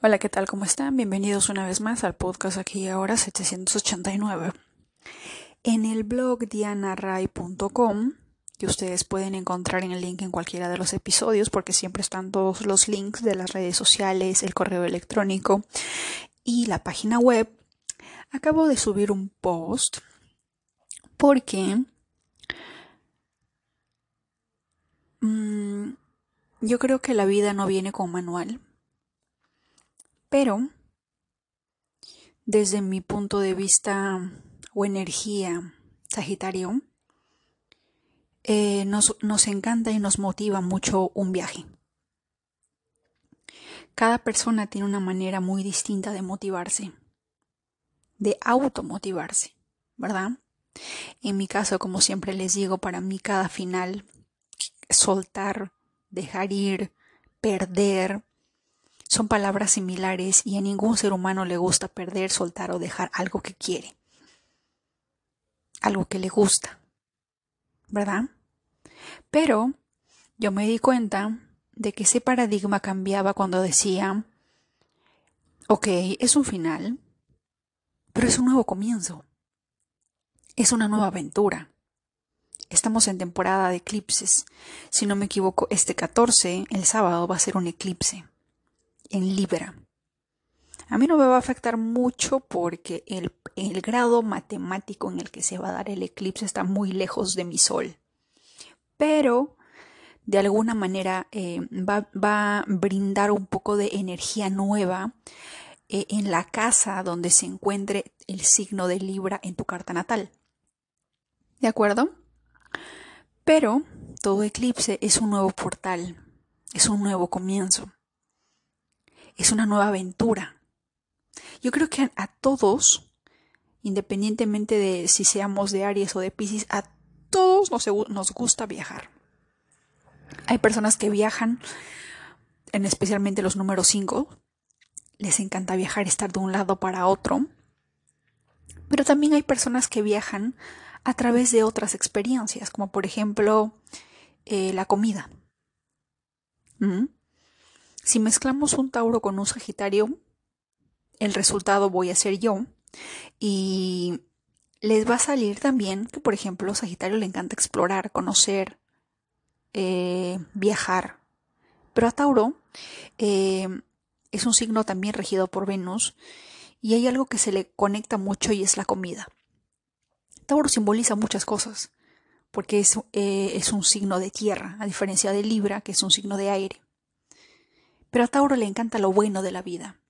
Hola, ¿qué tal? ¿Cómo están? Bienvenidos una vez más al podcast aquí ahora 789. En el blog dianaray.com, que ustedes pueden encontrar en el link en cualquiera de los episodios, porque siempre están todos los links de las redes sociales, el correo electrónico y la página web, acabo de subir un post porque mm, yo creo que la vida no viene con manual pero, desde mi punto de vista o energía Sagitario, eh, nos, nos encanta y nos motiva mucho un viaje. Cada persona tiene una manera muy distinta de motivarse, de automotivarse, ¿verdad? En mi caso, como siempre les digo, para mí cada final, soltar, dejar ir, perder, son palabras similares y a ningún ser humano le gusta perder, soltar o dejar algo que quiere. Algo que le gusta. ¿Verdad? Pero yo me di cuenta de que ese paradigma cambiaba cuando decía, ok, es un final, pero es un nuevo comienzo. Es una nueva aventura. Estamos en temporada de eclipses. Si no me equivoco, este 14, el sábado, va a ser un eclipse en Libra. A mí no me va a afectar mucho porque el, grado matemático en el que se va a dar el eclipse está muy lejos de mi sol. Pero de alguna manera eh, va, a brindar un poco de energía nueva eh, en la casa donde se encuentre el signo de Libra en tu carta natal. ¿De acuerdo? Pero todo eclipse es un nuevo portal, es un nuevo comienzo es una nueva aventura. Yo creo que a, todos, independientemente de si seamos de Aries o de Pisces, a todos nos, gusta viajar. Hay personas que viajan, en especialmente los números 5, les encanta viajar, estar de un lado para otro. Pero también hay personas que viajan a través de otras experiencias, como por ejemplo eh, la comida. ¿Mm? Si mezclamos un Tauro con un Sagitario, el resultado voy a ser yo. Y les va a salir también que, por ejemplo, Sagitario le encanta explorar, conocer, eh, viajar. Pero a Tauro eh, es un signo también regido por Venus y hay algo que se le conecta mucho y es la comida. Tauro simboliza muchas cosas porque es, eh, es un signo de tierra, a diferencia de Libra, que es un signo de aire. Pero a Tauro le encanta lo bueno de la vida.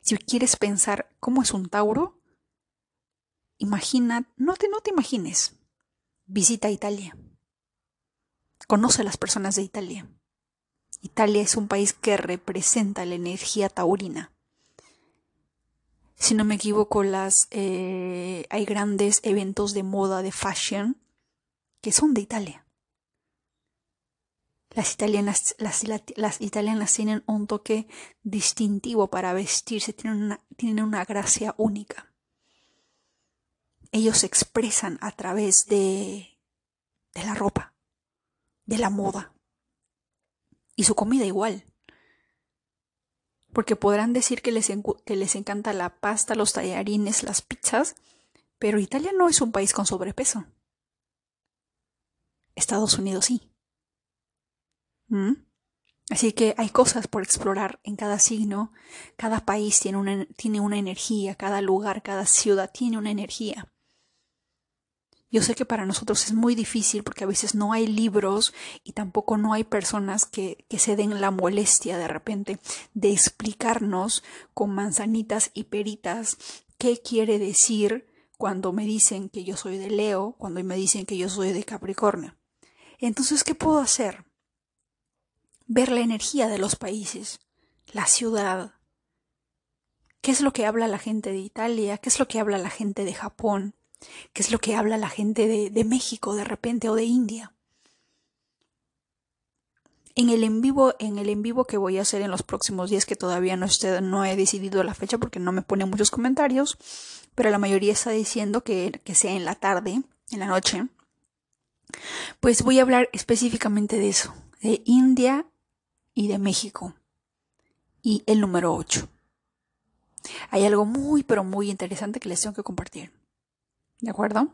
Si quieres pensar cómo es un Tauro, imagina, no te, no te imagines, visita Italia. Conoce a las personas de Italia. Italia es un país que representa la energía taurina. Si no me equivoco, las, eh, hay grandes eventos de moda, de fashion, que son de Italia. Las italianas, las, italianas tienen un toque distintivo para vestirse, tienen una, tienen una gracia única. Ellos se expresan a través de, de la ropa, de la moda. Y su comida igual. Porque podrán decir que les, que les encanta la pasta, los tallarines, las pizzas, pero Italia no es un país con sobrepeso. Estados Unidos sí. ¿Mm? Así que hay cosas por explorar en cada signo, cada país tiene una, tiene una energía, cada lugar, cada ciudad tiene una energía. Yo sé que para nosotros es muy difícil porque a veces no hay libros y tampoco no hay personas que, que se den la molestia de repente de explicarnos con manzanitas y peritas qué quiere decir cuando me dicen que yo soy de Leo, cuando me dicen que yo soy de Capricornio. Entonces, ¿qué puedo hacer? Ver la energía de los países, la ciudad. ¿Qué es lo que habla la gente de Italia? ¿Qué es lo que habla la gente de Japón? ¿Qué es lo que habla la gente de, México de repente o de India? En el en vivo, en el en vivo que voy a hacer en los próximos días, que todavía no, no he decidido la fecha porque no me pone muchos comentarios, pero la mayoría está diciendo que, que sea en la tarde, en la noche, pues voy a hablar específicamente de eso, de India y de México. y el número 8. Hay algo muy, pero muy interesante que les tengo que compartir. ¿De acuerdo?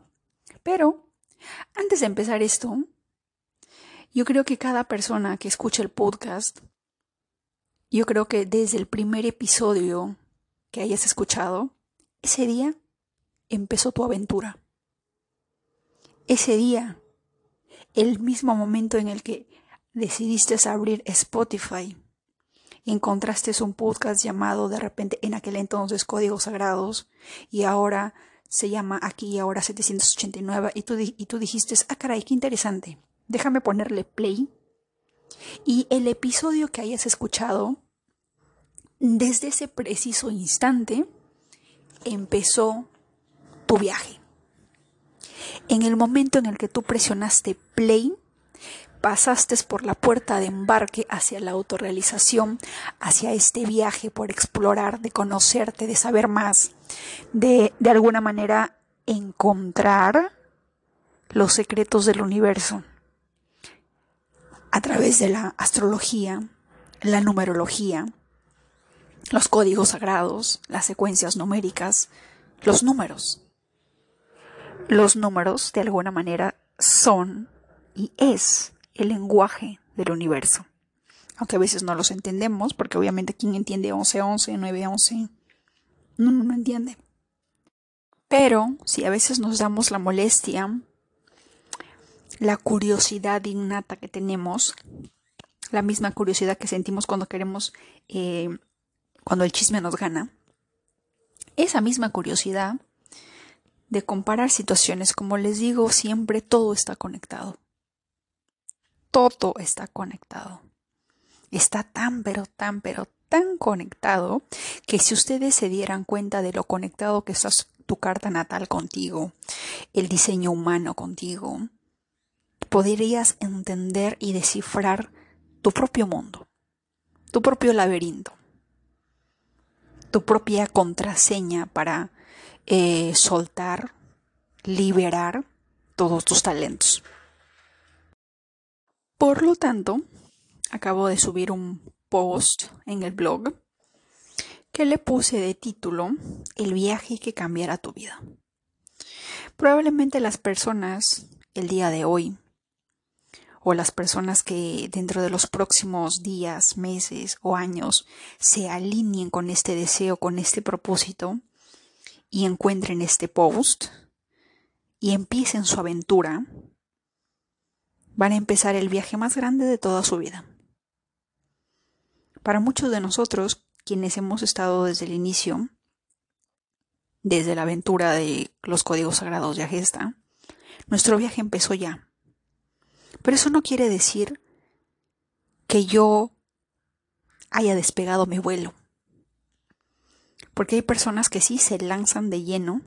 Pero, antes de empezar esto, yo creo que cada persona que escucha el podcast, yo creo que desde el primer episodio que hayas escuchado, ese día empezó tu aventura. Ese día, el mismo momento en el que decidiste abrir Spotify, encontraste un podcast llamado de repente en aquel entonces Códigos Sagrados y ahora se llama aquí y ahora 789 y tú, y tú dijiste, ah caray, qué interesante, déjame ponerle play y el episodio que hayas escuchado, desde ese preciso instante, empezó tu viaje. En el momento en el que tú presionaste play, pasaste por la puerta de embarque hacia la autorrealización, hacia este viaje por explorar, de conocerte, de saber más, de de alguna manera encontrar los secretos del universo a través de la astrología, la numerología, los códigos sagrados, las secuencias numéricas, los números. Los números, de alguna manera, son y es el lenguaje del universo. Aunque a veces no los entendemos, porque obviamente quien entiende 11-11, 9-11, no, no entiende. Pero si a veces nos damos la molestia, la curiosidad innata que tenemos, la misma curiosidad que sentimos cuando queremos, eh, cuando el chisme nos gana, esa misma curiosidad de comparar situaciones, como les digo, siempre todo está conectado. Todo está conectado. Está tan, pero tan, pero tan conectado que si ustedes se dieran cuenta de lo conectado que está tu carta natal contigo, el diseño humano contigo, podrías entender y descifrar tu propio mundo, tu propio laberinto, tu propia contraseña para eh, soltar, liberar todos tus talentos. Por lo tanto, acabo de subir un post en el blog que le puse de título El viaje que cambiará tu vida. Probablemente las personas el día de hoy o las personas que dentro de los próximos días, meses o años se alineen con este deseo, con este propósito, y encuentren este post y empiecen su aventura, van a empezar el viaje más grande de toda su vida. Para muchos de nosotros, quienes hemos estado desde el inicio, desde la aventura de los códigos sagrados de Agesta, nuestro viaje empezó ya. Pero eso no quiere decir que yo haya despegado mi vuelo. Porque hay personas que sí se lanzan de lleno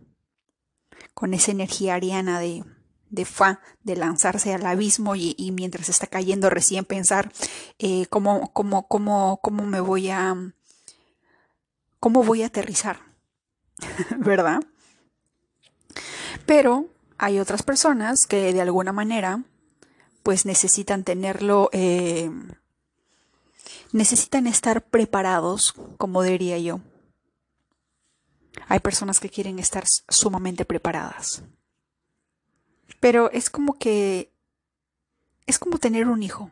con esa energía ariana de, de fa, de lanzarse al abismo y, mientras está cayendo recién pensar eh, cómo, cómo, cómo, cómo me voy a, cómo voy a aterrizar, ¿verdad? Pero hay otras personas que de alguna manera pues necesitan tenerlo, eh, necesitan estar preparados, como diría yo. Hay personas que quieren estar sumamente preparadas. Pero es como que es como tener un hijo.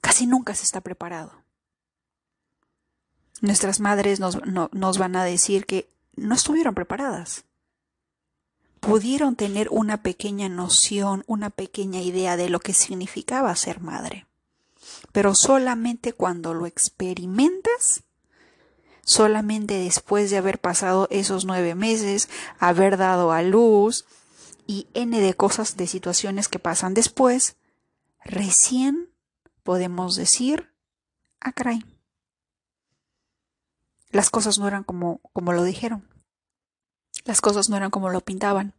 Casi nunca se está preparado. Nuestras madres nos, nos van a decir que no estuvieron preparadas. Pudieron tener una pequeña noción, una pequeña idea de lo que significaba ser madre. Pero solamente cuando lo experimentas solamente después de haber pasado esos nueve meses, haber dado a luz y n de cosas, de situaciones que pasan después, recién podemos decir, ah, caray. Las cosas no eran como, como lo dijeron. Las cosas no eran como lo pintaban.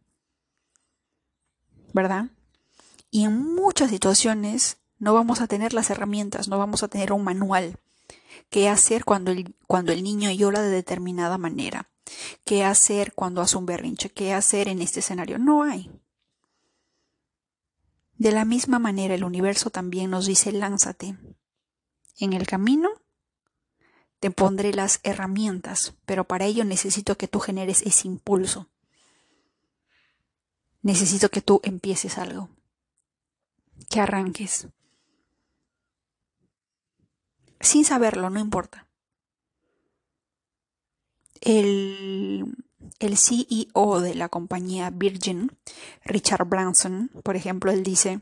¿Verdad? Y en muchas situaciones no vamos a tener las herramientas, no vamos a tener un manual qué hacer cuando el, cuando el niño llora de determinada manera, qué hacer cuando hace un berrinche, qué hacer en este escenario. No hay. De la misma manera el universo también nos dice lánzate. En el camino te pondré las herramientas, pero para ello necesito que tú generes ese impulso. Necesito que tú empieces algo, que arranques. Sin saberlo, no importa. El, CEO de la compañía Virgin, Richard Branson, por ejemplo, él dice,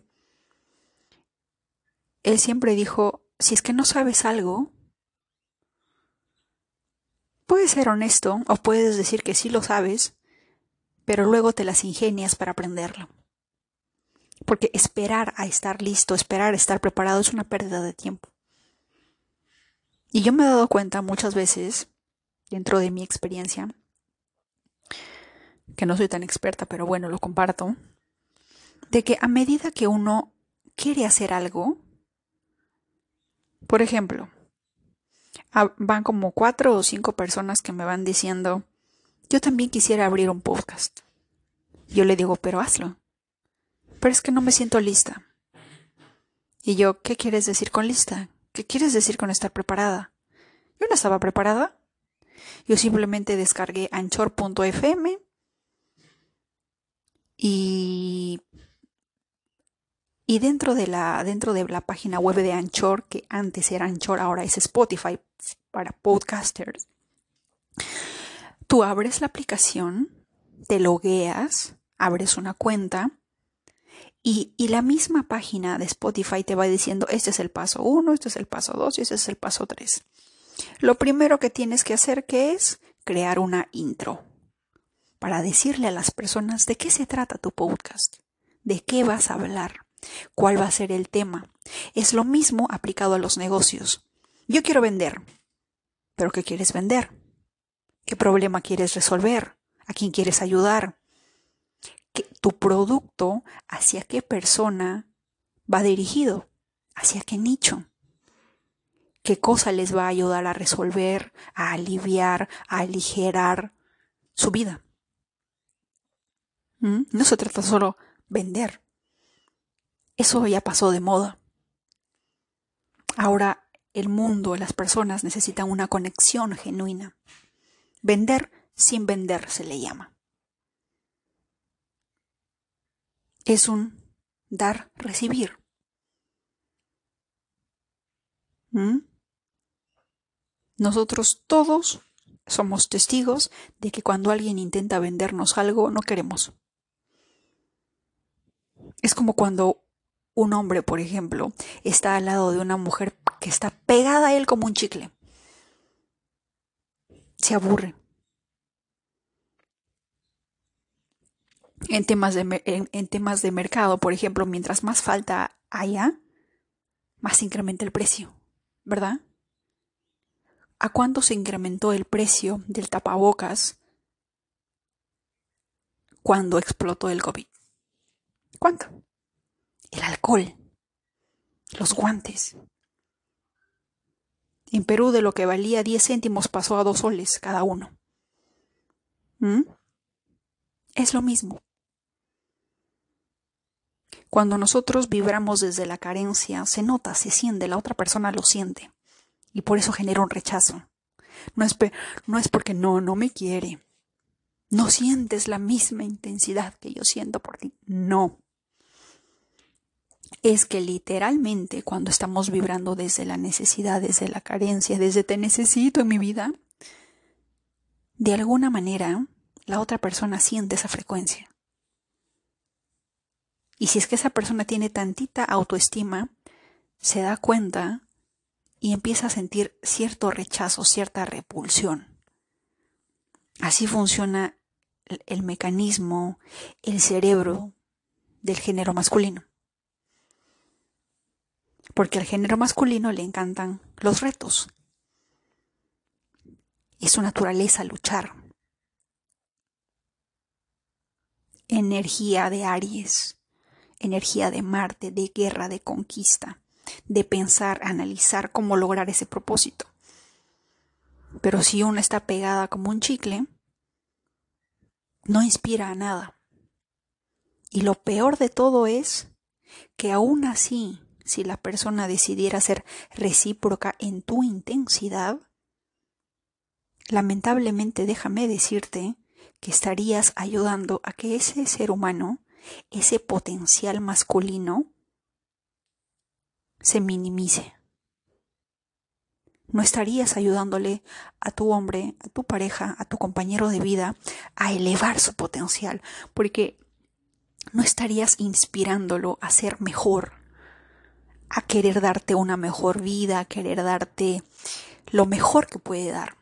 él siempre dijo, si es que no sabes algo, puedes ser honesto o puedes decir que sí lo sabes, pero luego te las ingenias para aprenderlo. Porque esperar a estar listo, esperar a estar preparado es una pérdida de tiempo. Y yo me he dado cuenta muchas veces, dentro de mi experiencia, que no soy tan experta, pero bueno, lo comparto, de que a medida que uno quiere hacer algo, por ejemplo, van como cuatro o cinco personas que me van diciendo, yo también quisiera abrir un podcast. Yo le digo, pero hazlo. Pero es que no me siento lista. Y yo, ¿qué quieres decir con lista? ¿Qué quieres decir con estar preparada? Yo no estaba preparada. Yo simplemente descargué anchor.fm y y dentro de la dentro de la página web de Anchor, que antes era Anchor, ahora es Spotify para podcasters. Tú abres la aplicación, te logueas, abres una cuenta y, y, la misma página de Spotify te va diciendo, este es el paso 1, este es el paso 2 y este es el paso 3. Lo primero que tienes que hacer que es crear una intro para decirle a las personas de qué se trata tu podcast, de qué vas a hablar, cuál va a ser el tema. Es lo mismo aplicado a los negocios. Yo quiero vender, pero ¿qué quieres vender? ¿Qué problema quieres resolver? ¿A quién quieres ayudar? ¿Qué, ¿Tu producto hacia qué persona va dirigido? ¿Hacia qué nicho? ¿Qué cosa les va a ayudar a resolver, a aliviar, a aligerar su vida? ¿Mm? No se trata solo vender. Eso ya pasó de moda. Ahora el mundo, las personas necesitan una conexión genuina. Vender sin vender se le llama. Es un dar, recibir. ¿Mm? Nosotros todos somos testigos de que cuando alguien intenta vendernos algo no queremos. Es como cuando un hombre, por ejemplo, está al lado de una mujer que está pegada a él como un chicle. Se aburre. En temas, de, en, temas de mercado, por ejemplo, mientras más falta haya, más incrementa el precio, ¿verdad? ¿A cuánto se incrementó el precio del tapabocas cuando explotó el COVID? ¿Cuánto? El alcohol, los guantes, en Perú de lo que valía 10 céntimos pasó a 2 soles cada uno. ¿Mm? Es lo mismo. Cuando nosotros vibramos desde la carencia, se nota, se siente, la otra persona lo siente. Y por eso genera un rechazo. No es, no es porque no, no me quiere. No sientes la misma intensidad que yo siento por ti. No es que literalmente cuando estamos vibrando desde la necesidad, desde la carencia, desde te necesito en mi vida, de alguna manera la otra persona siente esa frecuencia. Y si es que esa persona tiene tantita autoestima, se da cuenta y empieza a sentir cierto rechazo, cierta repulsión. Así funciona el mecanismo, el cerebro del género masculino porque al género masculino le encantan los retos. Es su naturaleza luchar. Energía de Aries, energía de Marte, de guerra, de conquista, de pensar, analizar cómo lograr ese propósito. Pero si uno está pegada como un chicle, no inspira a nada. Y lo peor de todo es que aún así si la persona decidiera ser recíproca en tu intensidad, lamentablemente déjame decirte que estarías ayudando a que ese ser humano, ese potencial masculino, se minimice. No estarías ayudándole a tu hombre, a tu pareja, a tu compañero de vida a elevar su potencial, porque no estarías inspirándolo a ser mejor, a querer darte una mejor vida, a querer darte lo mejor que puede dar.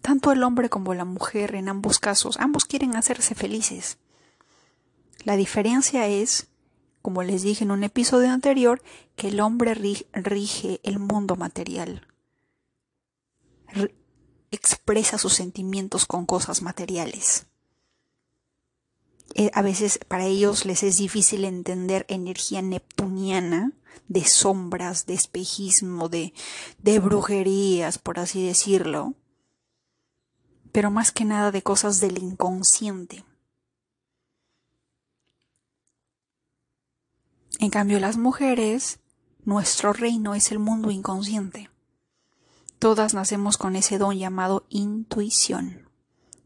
Tanto el hombre como la mujer, en ambos casos, ambos quieren hacerse felices. La diferencia es, como les dije en un episodio anterior, que el hombre rige el mundo material. expresa sus sentimientos con cosas materiales. Eh, a veces para ellos les es difícil entender energía neptuniana de sombras, de espejismo, de, de brujerías, por así decirlo, pero más que nada de cosas del inconsciente. En cambio, las mujeres, nuestro reino es el mundo inconsciente. Todas nacemos con ese don llamado intuición.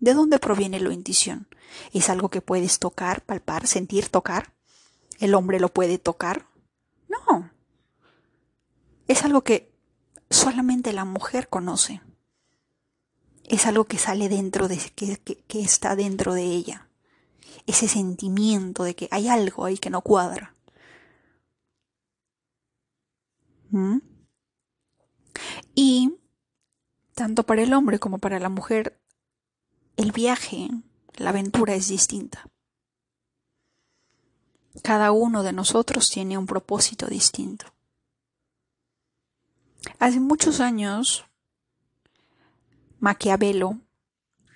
¿De dónde proviene la intuición? ¿Es algo que puedes tocar, palpar, sentir, tocar? ¿El hombre lo puede tocar? No. Es algo que solamente la mujer conoce. Es algo que sale dentro de, que, está dentro de ella. Ese sentimiento de que hay algo ahí que no cuadra. Y tanto para el hombre como para la mujer, el viaje la aventura es distinta. Cada uno de nosotros tiene un propósito distinto. Hace muchos años, Maquiavelo,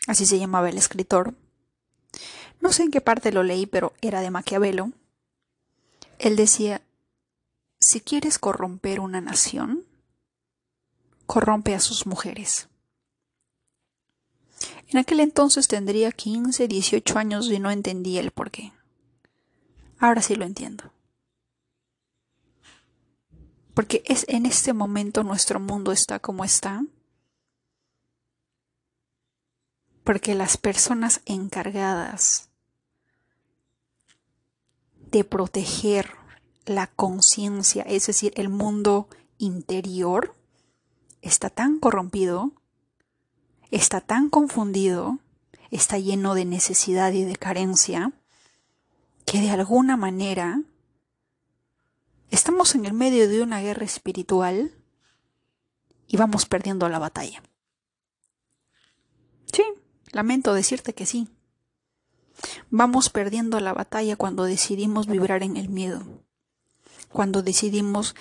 así se llamaba el escritor, no sé en qué parte lo leí, pero era de Maquiavelo, él decía, si quieres corromper una nación, corrompe a sus mujeres. En aquel entonces tendría 15, 18 años y no entendía el por qué. Ahora sí lo entiendo. Porque es en este momento nuestro mundo está como está. Porque las personas encargadas de proteger la conciencia, es decir, el mundo interior, está tan corrompido está tan confundido, está lleno de necesidad y de carencia, que de alguna manera estamos en el medio de una guerra espiritual y vamos perdiendo la batalla. Sí, lamento decirte que sí. Vamos perdiendo la batalla cuando decidimos vibrar en el miedo, cuando decidimos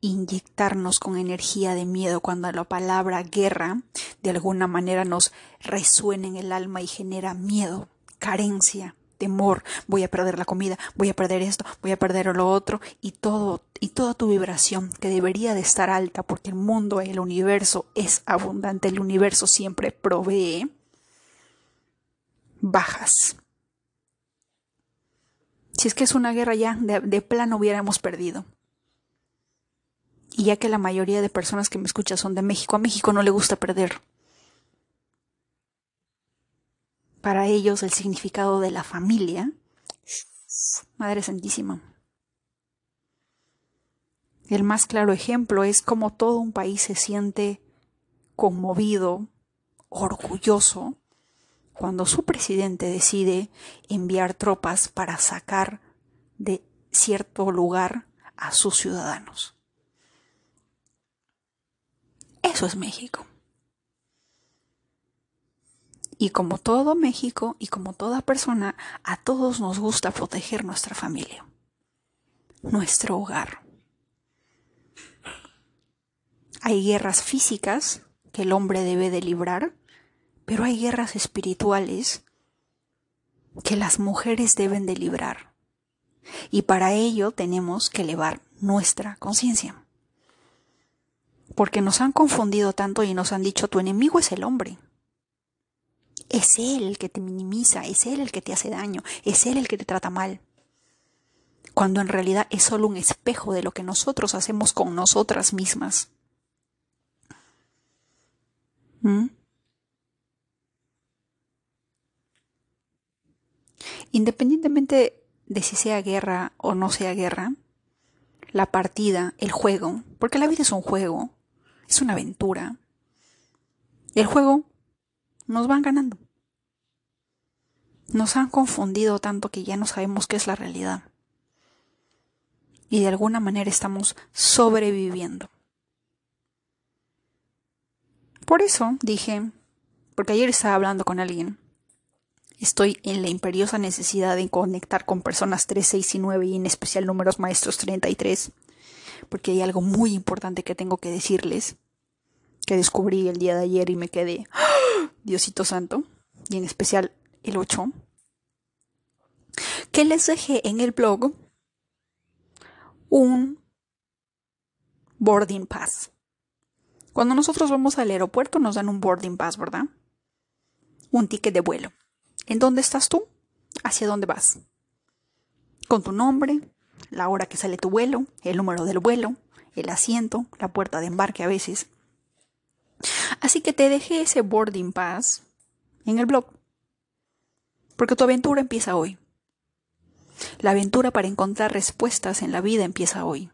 inyectarnos con energía de miedo cuando la palabra guerra de alguna manera nos resuena en el alma y genera miedo, carencia, temor, voy a perder la comida, voy a perder esto, voy a perder lo otro y todo y toda tu vibración que debería de estar alta porque el mundo, el universo es abundante, el universo siempre provee bajas. Si es que es una guerra ya de, de plano hubiéramos perdido. Y ya que la mayoría de personas que me escuchan son de México, a México no le gusta perder. Para ellos el significado de la familia, Madre Santísima. El más claro ejemplo es cómo todo un país se siente conmovido, orgulloso, cuando su presidente decide enviar tropas para sacar de cierto lugar a sus ciudadanos. Eso es México. Y como todo México y como toda persona, a todos nos gusta proteger nuestra familia, nuestro hogar. Hay guerras físicas que el hombre debe de librar, pero hay guerras espirituales que las mujeres deben de librar. Y para ello tenemos que elevar nuestra conciencia porque nos han confundido tanto y nos han dicho tu enemigo es el hombre. Es él el que te minimiza, es él el que te hace daño, es él el que te trata mal. Cuando en realidad es solo un espejo de lo que nosotros hacemos con nosotras mismas. ¿Mm? Independientemente de si sea guerra o no sea guerra, la partida, el juego, porque la vida es un juego, es una aventura. El juego nos van ganando. Nos han confundido tanto que ya no sabemos qué es la realidad. Y de alguna manera estamos sobreviviendo. Por eso dije, porque ayer estaba hablando con alguien, estoy en la imperiosa necesidad de conectar con personas 3, 6 y 9 y en especial números maestros 33, porque hay algo muy importante que tengo que decirles, que descubrí el día de ayer y me quedé, ¡Ah! Diosito Santo, y en especial el 8, que les dejé en el blog un boarding pass. Cuando nosotros vamos al aeropuerto nos dan un boarding pass, ¿verdad? Un ticket de vuelo. ¿En dónde estás tú? ¿Hacia dónde vas? Con tu nombre, la hora que sale tu vuelo, el número del vuelo, el asiento, la puerta de embarque a veces. Así que te dejé ese boarding pass en el blog. Porque tu aventura empieza hoy. La aventura para encontrar respuestas en la vida empieza hoy.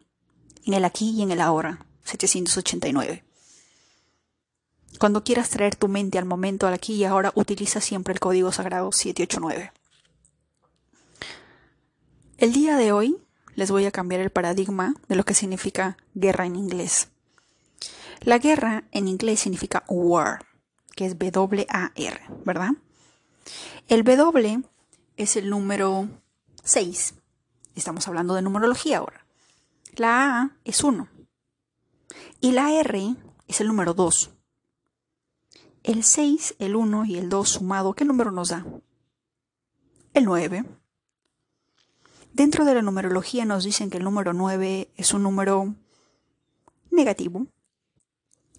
En el aquí y en el ahora. 789. Cuando quieras traer tu mente al momento, al aquí y ahora, utiliza siempre el código sagrado 789. El día de hoy les voy a cambiar el paradigma de lo que significa guerra en inglés. La guerra en inglés significa war, que es W-A-R, ¿verdad? El W es el número 6. Estamos hablando de numerología ahora. La A es 1. Y la R es el número 2. El 6, el 1 y el 2 sumado, ¿qué número nos da? El 9. Dentro de la numerología nos dicen que el número 9 es un número negativo.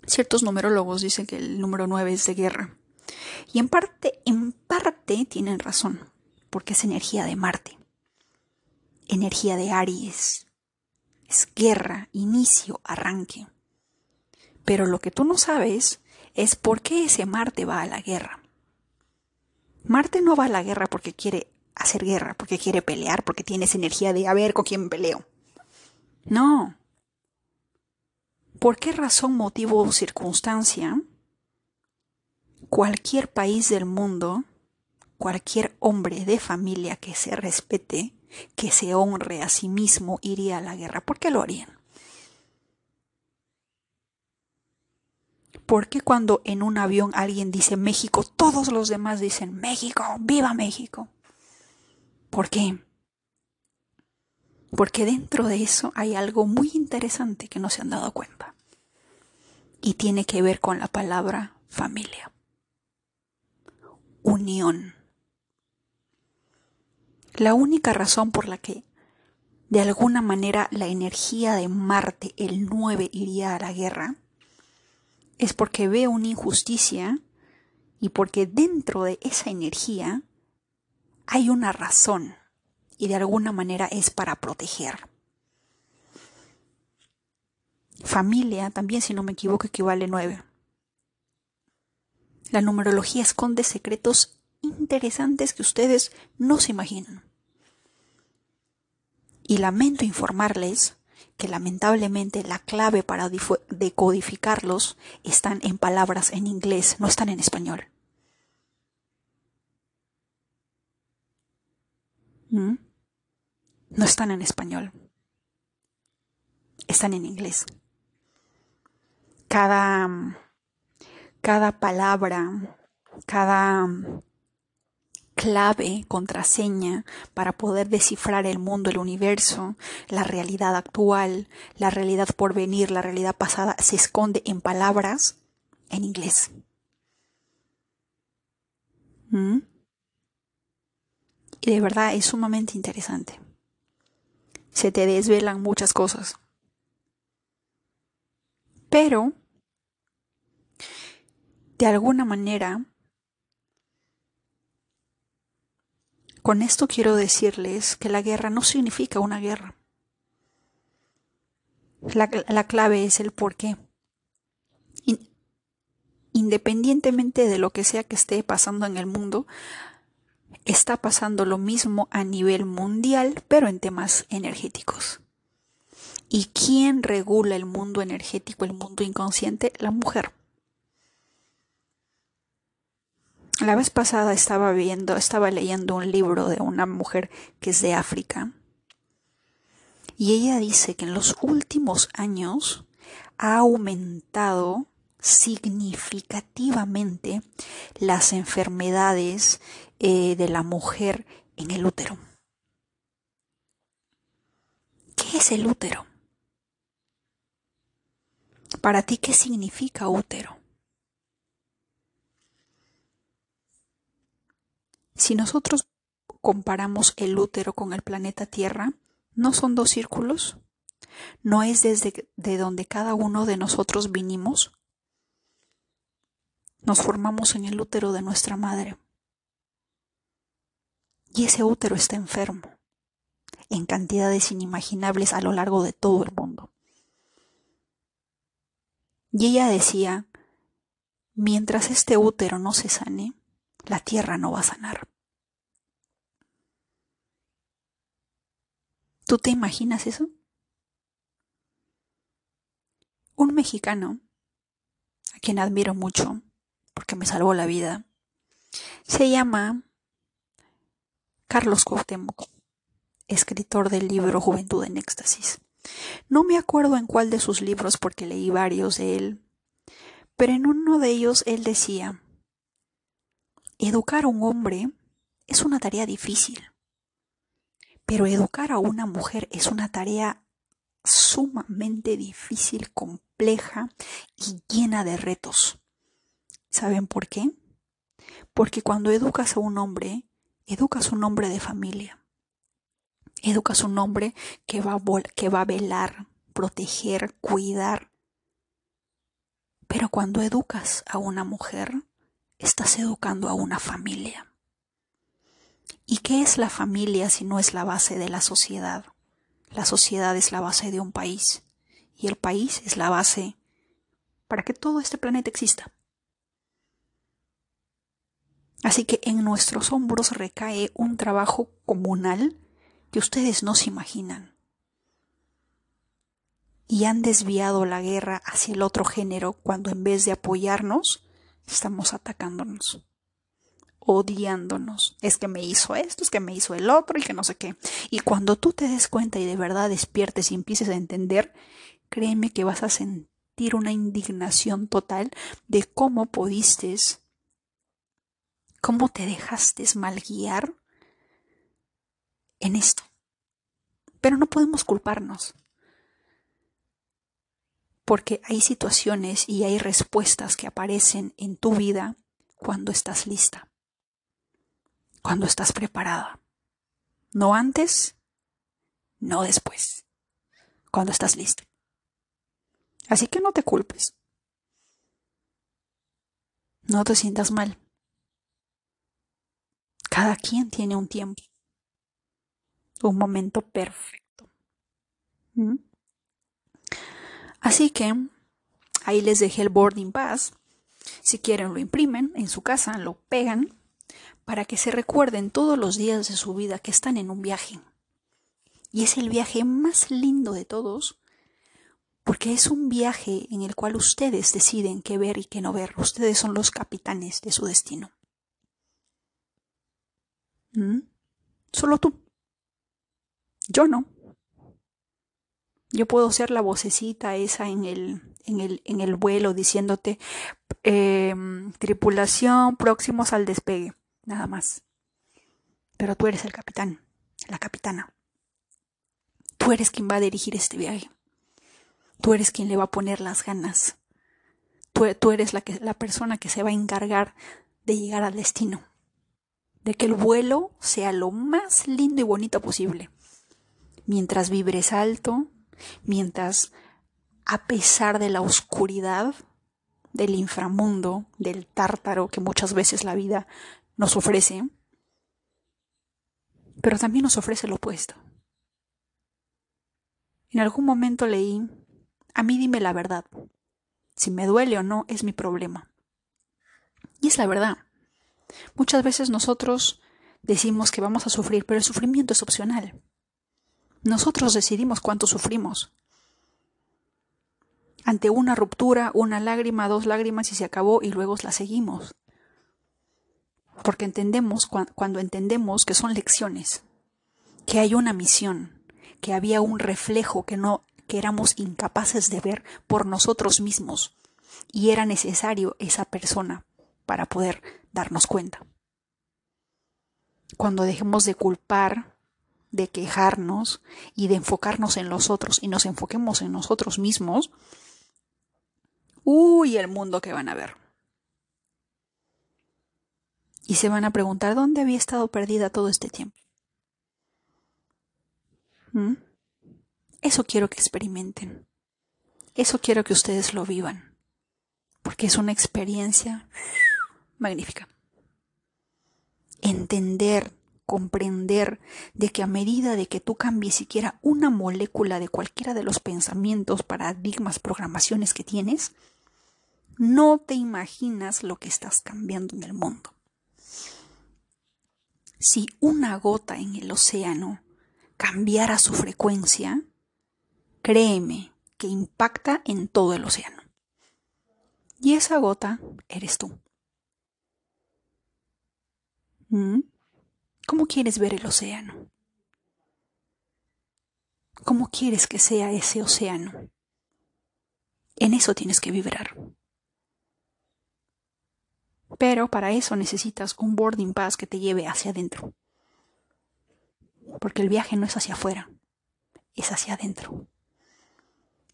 Ciertos numerólogos dicen que el número 9 es de guerra. Y en parte, en parte tienen razón, porque es energía de Marte. Energía de Aries. Es guerra, inicio, arranque. Pero lo que tú no sabes es por qué ese Marte va a la guerra. Marte no va a la guerra porque quiere hacer guerra, porque quiere pelear, porque tiene esa energía de a ver con quién peleo. No. ¿Por qué razón, motivo o circunstancia? Cualquier país del mundo, cualquier hombre de familia que se respete, que se honre a sí mismo, iría a la guerra. ¿Por qué lo harían? ¿Por qué cuando en un avión alguien dice México, todos los demás dicen México, viva México? ¿Por qué? Porque dentro de eso hay algo muy interesante que no se han dado cuenta. Y tiene que ver con la palabra familia. Unión. La única razón por la que de alguna manera la energía de Marte, el 9, iría a la guerra, es porque veo una injusticia y porque dentro de esa energía hay una razón y de alguna manera es para proteger. Familia también, si no me equivoco, equivale nueve. La numerología esconde secretos interesantes que ustedes no se imaginan. Y lamento informarles que lamentablemente la clave para decodificarlos están en palabras en inglés, no están en español. ¿Mm? No están en español. Están en inglés. Cada, cada palabra, cada clave, contraseña para poder descifrar el mundo, el universo, la realidad actual, la realidad por venir, la realidad pasada, se esconde en palabras en inglés. ¿Mm? Y de verdad es sumamente interesante. Se te desvelan muchas cosas. Pero, de alguna manera, Con esto quiero decirles que la guerra no significa una guerra. La, clave es el por qué. independientemente de lo que sea que esté pasando en el mundo, está pasando lo mismo a nivel mundial, pero en temas energéticos. ¿Y quién regula el mundo energético, el mundo inconsciente? La mujer. La vez pasada estaba viendo, estaba leyendo un libro de una mujer que es de África. Y ella dice que en los últimos años ha aumentado significativamente las enfermedades eh, de la mujer en el útero. ¿Qué es el útero? Para ti, ¿qué significa útero? Si nosotros comparamos el útero con el planeta Tierra, ¿no son dos círculos? ¿No es desde de donde cada uno de nosotros vinimos? Nos formamos en el útero de nuestra madre. Y ese útero está enfermo en cantidades inimaginables a lo largo de todo el mundo. Y ella decía, mientras este útero no se sane, la tierra no va a sanar. ¿Tú te imaginas eso? Un mexicano, a quien admiro mucho, porque me salvó la vida, se llama Carlos Cuauhtémoc, escritor del libro Juventud en Éxtasis. No me acuerdo en cuál de sus libros porque leí varios de él, pero en uno de ellos él decía, educar a un hombre es una tarea difícil, pero educar a una mujer es una tarea sumamente difícil, compleja y llena de retos. ¿Saben por qué? Porque cuando educas a un hombre, educas a un hombre de familia. Educas a un hombre que va a, que va a velar, proteger, cuidar. Pero cuando educas a una mujer, estás educando a una familia. ¿Y qué es la familia si no es la base de la sociedad? La sociedad es la base de un país y el país es la base para que todo este planeta exista. Así que en nuestros hombros recae un trabajo comunal que ustedes no se imaginan. Y han desviado la guerra hacia el otro género cuando en vez de apoyarnos, estamos atacándonos, odiándonos. Es que me hizo esto, es que me hizo el otro y que no sé qué. Y cuando tú te des cuenta y de verdad despiertes y empieces a entender, créeme que vas a sentir una indignación total de cómo pudiste, cómo te dejaste mal guiar en esto. Pero no podemos culparnos porque hay situaciones y hay respuestas que aparecen en tu vida cuando estás lista, cuando estás preparada. No antes, no después, cuando estás lista. Así que no te culpes. No te sientas mal. Cada quien tiene un tiempo, un momento perfecto. ¿Mm? Así que ahí les dejé el boarding pass. Si quieren lo imprimen en su casa, lo pegan para que se recuerden todos los días de su vida que están en un viaje. Y es el viaje más lindo de todos porque es un viaje en el cual ustedes deciden qué ver y qué no ver. Ustedes son los capitanes de su destino. ¿Mm? Solo tú. Yo no. Yo puedo ser la vocecita esa en el, en el, en el vuelo diciéndote em, tripulación próximos al despegue, nada más. Pero tú eres el capitán, la capitana. Tú eres quien va a dirigir este viaje. Tú eres quien le va a poner las ganas. Tú, tú eres la, que, la persona que se va a encargar de llegar al destino. De que el vuelo sea lo más lindo y bonito posible. Mientras vibres alto, mientras a pesar de la oscuridad del inframundo, del tártaro que muchas veces la vida nos ofrece, pero también nos ofrece lo opuesto. En algún momento leí, a mí dime la verdad. Si me duele o no es mi problema. Y es la verdad. Muchas veces nosotros decimos que vamos a sufrir, pero el sufrimiento es opcional. Nosotros decidimos cuánto sufrimos. Ante una ruptura, una lágrima, dos lágrimas y se acabó y luego la seguimos. Porque entendemos, cuando entendemos que son lecciones, que hay una misión, que había un reflejo que no que éramos incapaces de ver por nosotros mismos y era necesario esa persona para poder darnos cuenta. Cuando dejemos de culpar, de quejarnos y de enfocarnos en los otros y nos enfoquemos en nosotros mismos, uy, el mundo que van a ver. Y se van a preguntar dónde había estado perdida todo este tiempo. ¿Mm? Eso quiero que experimenten. Eso quiero que ustedes lo vivan. Porque es una experiencia magnífica. Entender, comprender de que a medida de que tú cambies siquiera una molécula de cualquiera de los pensamientos, paradigmas, programaciones que tienes, no te imaginas lo que estás cambiando en el mundo. Si una gota en el océano cambiara su frecuencia, créeme que impacta en todo el océano. Y esa gota eres tú. ¿Mm? ¿Cómo quieres ver el océano? ¿Cómo quieres que sea ese océano? En eso tienes que vibrar. Pero para eso necesitas un boarding pass que te lleve hacia adentro. Porque el viaje no es hacia afuera, es hacia adentro.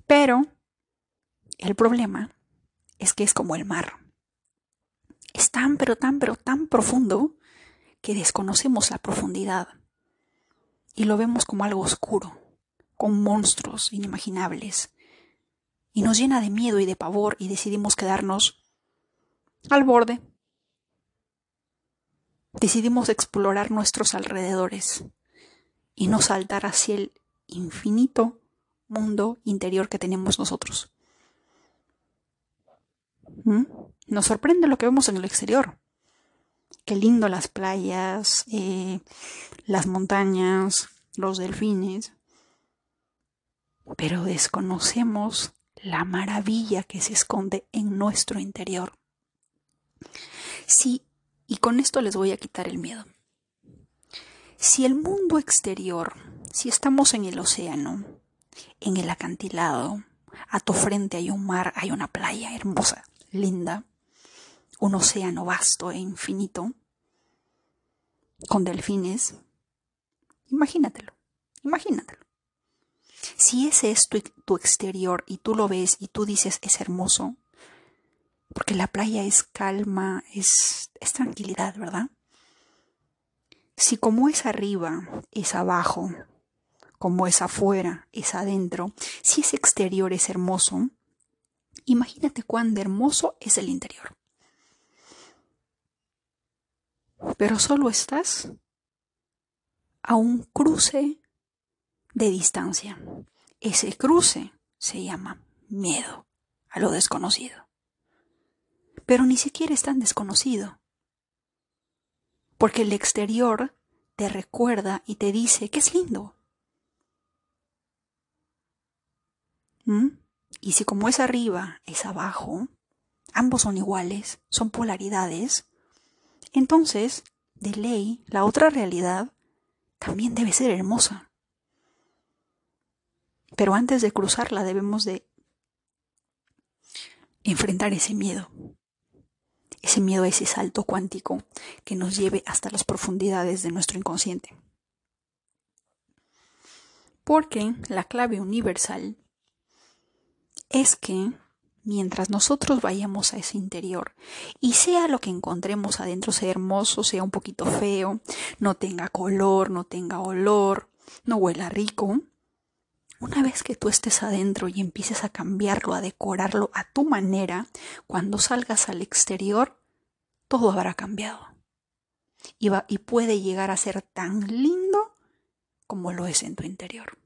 Pero el problema es que es como el mar. Es tan, pero tan, pero tan profundo que desconocemos la profundidad y lo vemos como algo oscuro, con monstruos inimaginables, y nos llena de miedo y de pavor y decidimos quedarnos al borde. Decidimos explorar nuestros alrededores y no saltar hacia el infinito mundo interior que tenemos nosotros. ¿Mm? Nos sorprende lo que vemos en el exterior. Qué lindo las playas, eh, las montañas, los delfines. Pero desconocemos la maravilla que se esconde en nuestro interior. Sí, y con esto les voy a quitar el miedo. Si el mundo exterior, si estamos en el océano, en el acantilado, a tu frente hay un mar, hay una playa hermosa, linda, un océano vasto e infinito, con delfines, imagínatelo, imagínatelo. Si ese es tu, tu, exterior y tú lo ves y tú dices es hermoso, porque la playa es calma, es, es tranquilidad, ¿verdad? Si como es arriba, es abajo, como es afuera, es adentro, si ese exterior es hermoso, imagínate cuán hermoso es el interior. Pero solo estás a un cruce de distancia. Ese cruce se llama miedo a lo desconocido. Pero ni siquiera es tan desconocido. Porque el exterior te recuerda y te dice que es lindo, ¿Mm? Y si como es arriba, es abajo, ambos son iguales, son polaridades, entonces, de ley, la otra realidad también debe ser hermosa. Pero antes de cruzarla debemos de enfrentar ese miedo, ese miedo a ese salto cuántico que nos lleve hasta las profundidades de nuestro inconsciente. Porque la clave universal es que mientras nosotros vayamos a ese interior y sea lo que encontremos adentro, sea hermoso, sea un poquito feo, no tenga color, no tenga olor, no huela rico, una vez que tú estés adentro y empieces a cambiarlo, a decorarlo a tu manera, cuando salgas al exterior, todo habrá cambiado. Y, va, y puede llegar a ser tan lindo como lo es en tu interior.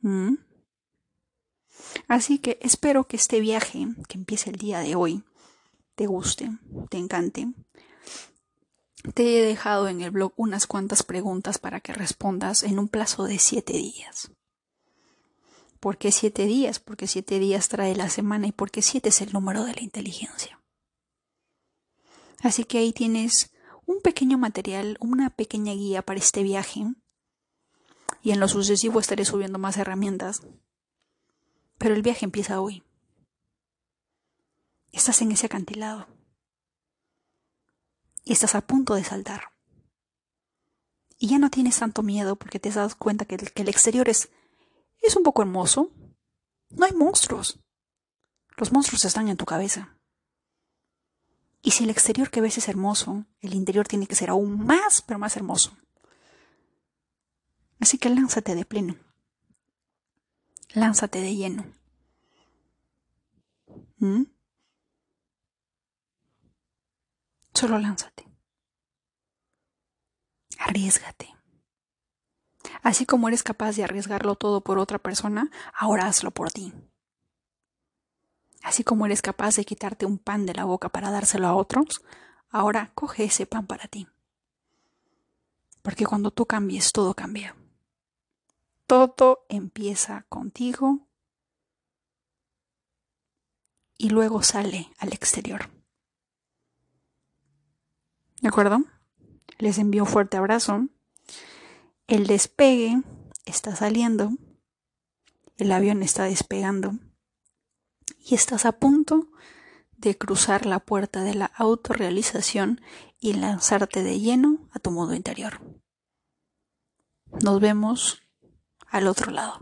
¿Mm? Así que espero que este viaje, que empiece el día de hoy, te guste, te encante. Te he dejado en el blog unas cuantas preguntas para que respondas en un plazo de siete días. ¿Por qué siete días? Porque siete días trae la semana y porque siete es el número de la inteligencia. Así que ahí tienes un pequeño material, una pequeña guía para este viaje. Y en lo sucesivo estaré subiendo más herramientas. Pero el viaje empieza hoy. Estás en ese acantilado. Y estás a punto de saltar. Y ya no tienes tanto miedo porque te has dado cuenta que el, exterior es, es un poco hermoso. No hay monstruos. Los monstruos están en tu cabeza. Y si el exterior que ves es hermoso, el interior tiene que ser aún más, pero más hermoso. Así que lánzate de pleno. Lánzate de lleno. ¿Mm? Solo lánzate. Arriesgate. Así como eres capaz de arriesgarlo todo por otra persona, ahora hazlo por ti. Así como eres capaz de quitarte un pan de la boca para dárselo a otros, ahora coge ese pan para ti. Porque cuando tú cambies, todo cambia. Todo empieza contigo y luego sale al exterior. ¿De acuerdo? Les envío un fuerte abrazo. El despegue está saliendo. El avión está despegando y estás a punto de cruzar la puerta de la autorrealización y lanzarte de lleno a tu modo interior. Nos vemos al otro lado.